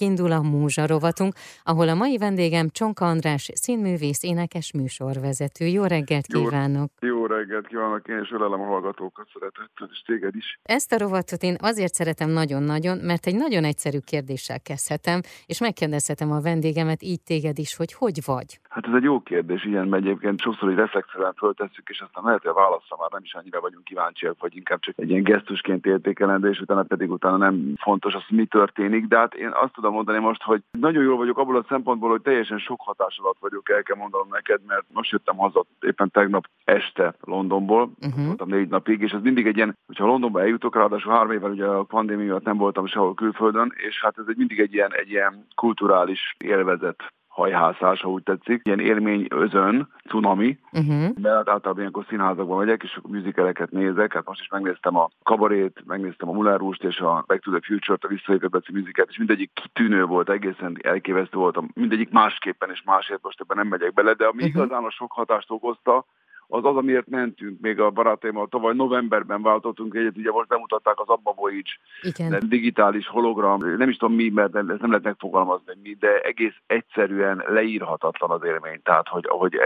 Kindul a Múzsa rovatunk, ahol a mai vendégem Csonka András színművész, énekes műsorvezető. Jó reggelt kívánok! Jó, jó reggelt kívánok, én is ölelem a hallgatókat szeretettel, és téged is. Ezt a rovatot én azért szeretem nagyon-nagyon, mert egy nagyon egyszerű kérdéssel kezdhetem, és megkérdezhetem a vendégemet, így téged is, hogy hogy vagy? Hát ez egy jó kérdés, ilyen egyébként sokszor, hogy reflexzően föltesszük, és aztán lehet, hogy a válaszra már nem is annyira vagyunk kíváncsiak, vagy inkább csak egy ilyen gesztusként értékelendő, és utána pedig utána nem fontos az, mi történik. De hát én azt tudom mondani most, hogy nagyon jól vagyok abból a szempontból, hogy teljesen sok hatás alatt vagyok, el kell mondanom neked, mert most jöttem haza éppen tegnap este Londonból, uh-huh. voltam négy napig, és ez mindig egy ilyen, hogyha Londonba eljutok, ráadásul három évvel ugye a pandémia miatt nem voltam sehol külföldön, és hát ez egy mindig egy ilyen, egy ilyen kulturális élvezet hajhászás, ha úgy tetszik, ilyen élmény özön, cunami, uh-huh. mert hát általában ilyenkor színházakban megyek, és akkor műzikereket nézek, hát most is megnéztem a kabarét, megnéztem a Mulárust és a Back to the Future-t, a Visszajövőbe műziket, és mindegyik kitűnő volt, egészen elképesztő volt, mindegyik másképpen és másért, most ebben nem megyek bele, de ami uh-huh. igazán a sok hatást okozta, az az, amiért mentünk, még a barátaimmal. Tavaly novemberben váltottunk egyet, ugye most bemutatták az Abba Voyage, digitális hologram, nem is tudom mi, mert ez nem lehet megfogalmazni mi, de egész egyszerűen leírhatatlan az élmény. Tehát, hogy, hogy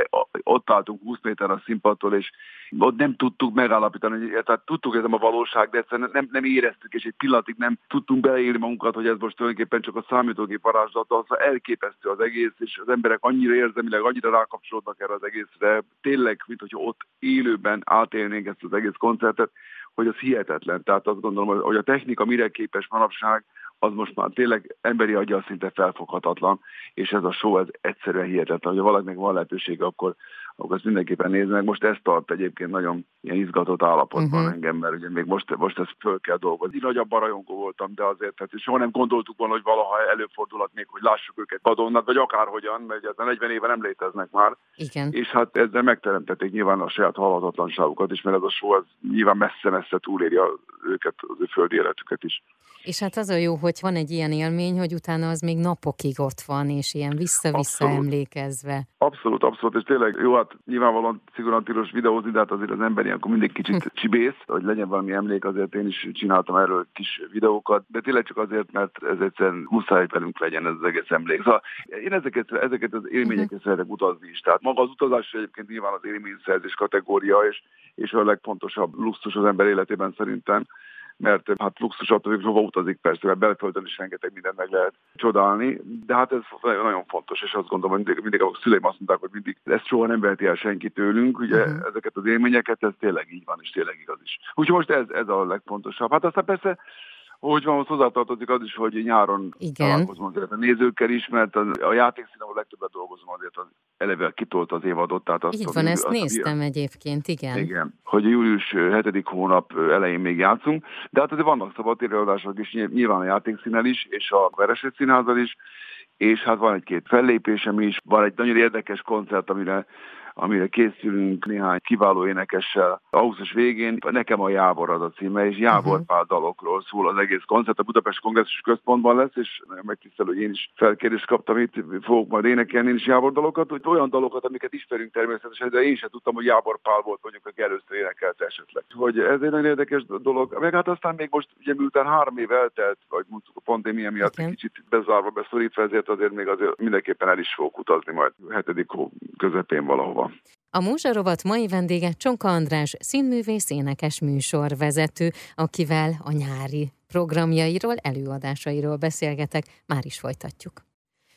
ott álltunk 20 méter a színpadtól, és ott nem tudtuk megállapítani, tehát tudtuk, hogy ez nem a valóság, de egyszerűen nem, nem éreztük, és egy pillanatig nem tudtunk beleírni magunkat, hogy ez most tulajdonképpen csak a számítógép varázslata, az elképesztő az egész, és az emberek annyira érzemileg, annyira rákapcsolódnak erre az egészre, tényleg, mint hogy ott élőben átélnénk ezt az egész koncertet, hogy az hihetetlen. Tehát azt gondolom, hogy a technika mire képes manapság, az most már tényleg emberi agya szinte felfoghatatlan, és ez a show ez egyszerűen hihetetlen. Hogyha valakinek van lehetősége, akkor akkor azt mindenképpen néznek. Most ez tart egyébként nagyon ilyen izgatott állapotban uh-huh. engem, mert ugye még most, most ezt föl kell dolgozni. Nagyobb rajongó voltam, de azért, tehát soha nem gondoltuk volna, hogy valaha előfordulhat még, hogy lássuk őket padonnak, vagy akárhogyan, mert ugye 40 éve nem léteznek már. Igen. És hát ezzel megteremtették nyilván a saját halhatatlanságukat is, mert ez a show az nyilván messze-messze túléri őket, az ő földi életüket is. És hát az a jó, hogy van egy ilyen élmény, hogy utána az még napokig ott van, és ilyen vissza-vissza abszolút. emlékezve. Abszolút, abszolút, és tényleg jó, hát nyilvánvalóan szigorúan tilos videózni, de hát azért az ember ilyenkor mindig kicsit hm. csibész, hogy legyen valami emlék, azért én is csináltam erről kis videókat, de tényleg csak azért, mert ez egyszerűen muszáj velünk legyen ez az egész emlék. Szóval én ezeket, ezeket az élményeket uh-huh. szeretek utazni is. Tehát maga az utazás egyébként nyilván az élményszerzés kategória, és, és a legfontosabb luxus az ember életében szerintem mert hát luxus attól, hova utazik persze, mert belföldön is rengeteg mindent meg lehet csodálni, de hát ez nagyon fontos, és azt gondolom, hogy mindig, mindig a szüleim azt mondták, hogy mindig ezt soha nem veheti el senki tőlünk, ugye uh-huh. ezeket az élményeket, ez tényleg így van, és tényleg igaz is. Úgyhogy most ez, ez a legfontosabb. Hát aztán persze úgy van, hozzátartozik az is, hogy nyáron Igen. találkozom azért a nézőkkel is, mert a, a játékszín, ahol legtöbbet dolgozom, azért az eleve kitolt az évadot. Tehát azt Így van, ezt azt néztem az, egyébként, igen. Igen, hogy július 7. hónap elején még játszunk, de hát azért vannak szabadtéri adások is, nyilván a játékszínel is, és a Vereset Színházal is, és hát van egy-két fellépésem is, van egy nagyon érdekes koncert, amire amire készülünk néhány kiváló énekessel. Augusztus végén nekem a Jábor az a címe, és Jábor uh-huh. Pál dalokról szól az egész koncert. A Budapest Kongresszus Központban lesz, és megtisztelő, hogy én is felkérést kaptam itt, fogok majd énekelni én is Jábor dalokat, hogy olyan dalokat, amiket ismerünk természetesen, de én sem tudtam, hogy Jábor Pál volt mondjuk, aki először énekelt esetleg. Hogy ez egy nagyon érdekes dolog. Meg hát aztán még most, ugye miután három év eltelt, vagy mondjuk a pandémia miatt okay. egy kicsit bezárva, beszorítva, ezért azért még azért mindenképpen el is fogok utazni majd hetedik közepén valahova. A Múzsarovat mai vendége Csonka András, színművész, énekes műsorvezető, akivel a nyári programjairól, előadásairól beszélgetek, már is folytatjuk.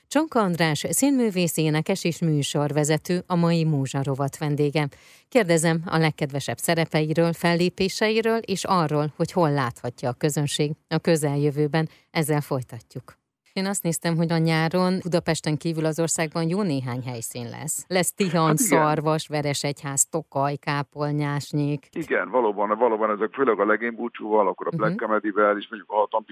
Csonka András, színművész, énekes és műsorvezető, a mai Múzsarovat vendége. Kérdezem a legkedvesebb szerepeiről, fellépéseiről, és arról, hogy hol láthatja a közönség a közeljövőben. Ezzel folytatjuk. Én azt néztem, hogy a nyáron Budapesten kívül az országban jó néhány helyszín lesz. Lesz Tihan, hát Szarvas, Veresegyház, Tokaj, Kápolnyásnyék. Igen, valóban, valóban ezek főleg a legénybúcsúval, akkor a Black uh-huh. Comedy-vel is, mondjuk a Hatan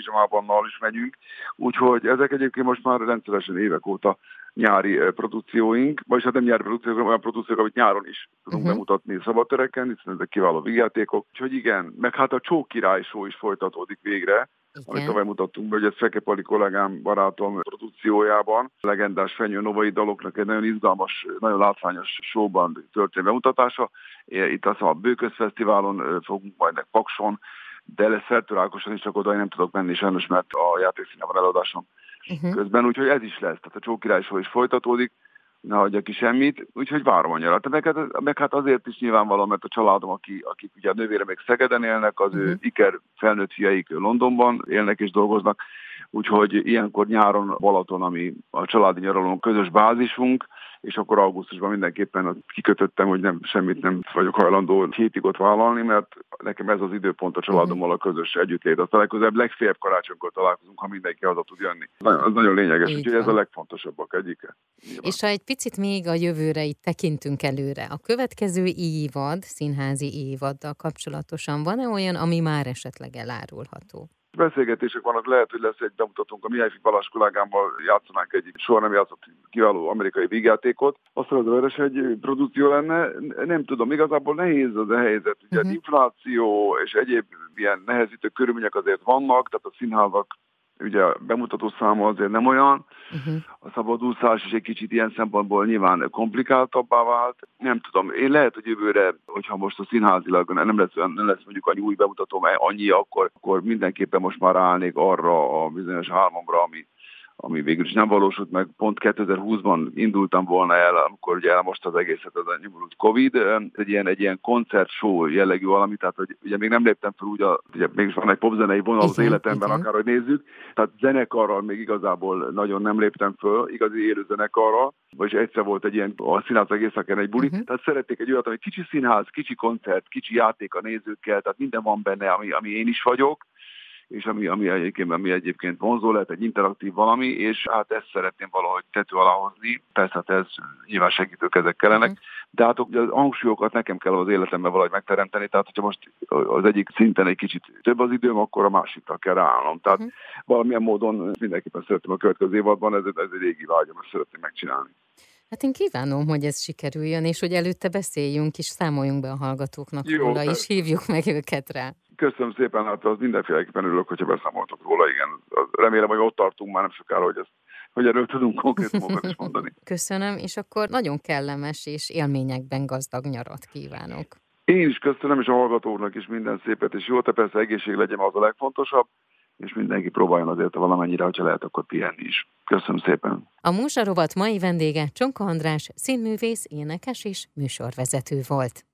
is megyünk. Úgyhogy ezek egyébként most már rendszeresen évek óta nyári produkcióink, vagyis hát nem nyári produkciók, hanem olyan produkciók, amit nyáron is tudunk uh-huh. bemutatni szabadtereken, hiszen ezek kiváló vígjátékok. Úgyhogy igen, meg hát a Csók Király show is folytatódik végre, igen. amit tavaly mutattunk be, hogy ez Fekepali kollégám, barátom produkciójában, legendás Fenyő Novai daloknak egy nagyon izgalmas, nagyon látványos showban történt bemutatása. Itt azt a Bőköz Fesztiválon fogunk majd meg Pakson, de lesz Szertőrákosan is, csak oda én nem tudok menni sajnos, mert a játékszínában eladásom uh-huh. közben, úgyhogy ez is lesz. Tehát a Csókirály is folytatódik, ne hagyja ki semmit, úgyhogy várom a nyarat. Meg hát, meg hát azért is nyilvánvaló, mert a családom, aki, akik ugye a nővére még Szegeden élnek, az uh-huh. ő iker felnőtt fiaik Londonban élnek és dolgoznak, úgyhogy ilyenkor nyáron Balaton, ami a családi nyaralón közös bázisunk, és akkor augusztusban mindenképpen kikötöttem, hogy nem semmit nem vagyok hajlandó hétig ott vállalni, mert nekem ez az időpont a családommal a közös együttlét. Aztán legközelebb legfélebb karácsonykor találkozunk, ha mindenki haza tud jönni. Ez nagyon lényeges, Így úgyhogy van. ez a legfontosabbak egyike. Nyilván. És ha egy picit még a jövőre itt tekintünk előre, a következő évad, színházi évaddal kapcsolatosan van-e olyan, ami már esetleg elárulható? Beszélgetések vannak, lehet, hogy lesz egy bemutatónk, a Mihály Balázs kollégámmal játszanánk egy soha nem játszott kiváló amerikai vígjátékot. Azt hogy ez egy produkció lenne, nem tudom, igazából nehéz az a helyzet. Ugye uh-huh. infláció és egyéb ilyen nehezítő körülmények azért vannak, tehát a színházak ugye a bemutató száma azért nem olyan, uh-huh. a szabadúszás is egy kicsit ilyen szempontból nyilván komplikáltabbá vált. Nem tudom, én lehet, hogy jövőre, hogyha most a színházilag nem lesz, nem lesz mondjuk annyi új bemutató, annyi, akkor, akkor mindenképpen most már állnék arra a bizonyos álmomra, ami, ami végül is nem valósult meg. Pont 2020-ban indultam volna el, amikor ugye elmost az egészet az a nyomorult Covid, egy ilyen, egy ilyen koncert show jellegű valami, tehát hogy ugye még nem léptem fel úgy, a, ugye mégis van egy popzenei vonal az életemben, igen. akárhogy nézzük, tehát zenekarral még igazából nagyon nem léptem föl, igazi élő zenekarral, vagyis egyszer volt egy ilyen a színház éjszakán egy buli, uh-huh. tehát szerették egy olyat, ami kicsi színház, kicsi koncert, kicsi játék a nézőkkel, tehát minden van benne, ami, ami én is vagyok, és ami, ami egyébként, ami egyébként vonzó lehet, egy interaktív valami, és hát ezt szeretném valahogy tető alá hozni. Persze, hát ez nyilván segítők ezek kellenek, uh-huh. de hát az hangsúlyokat nekem kell az életemben valahogy megteremteni, tehát hogyha most az egyik szinten egy kicsit több az időm, akkor a másikra kell ráállnom. Tehát uh-huh. valamilyen módon mindenképpen szeretném a következő évadban, ez, ez egy régi vágyam, ezt szeretném megcsinálni. Hát én kívánom, hogy ez sikerüljön, és hogy előtte beszéljünk és számoljunk be a hallgatóknak Jó, róla, és hívjuk meg őket rá. Köszönöm szépen, hát az mindenféleképpen örülök, hogyha beszámoltok róla, igen. Remélem, hogy ott tartunk már nem sokára, hogy, ezt, hogy erről tudunk konkrétumokat is mondani. Köszönöm, és akkor nagyon kellemes és élményekben gazdag nyarat kívánok. Én is köszönöm, és a hallgatóknak is minden szépet, és jó, te persze egészség legyen az a legfontosabb, és mindenki próbáljon azért valamennyire, hogyha lehet, akkor pihenni is. Köszönöm szépen. A Múzsarovat mai vendége Csonka András, színművész, énekes és műsorvezető volt.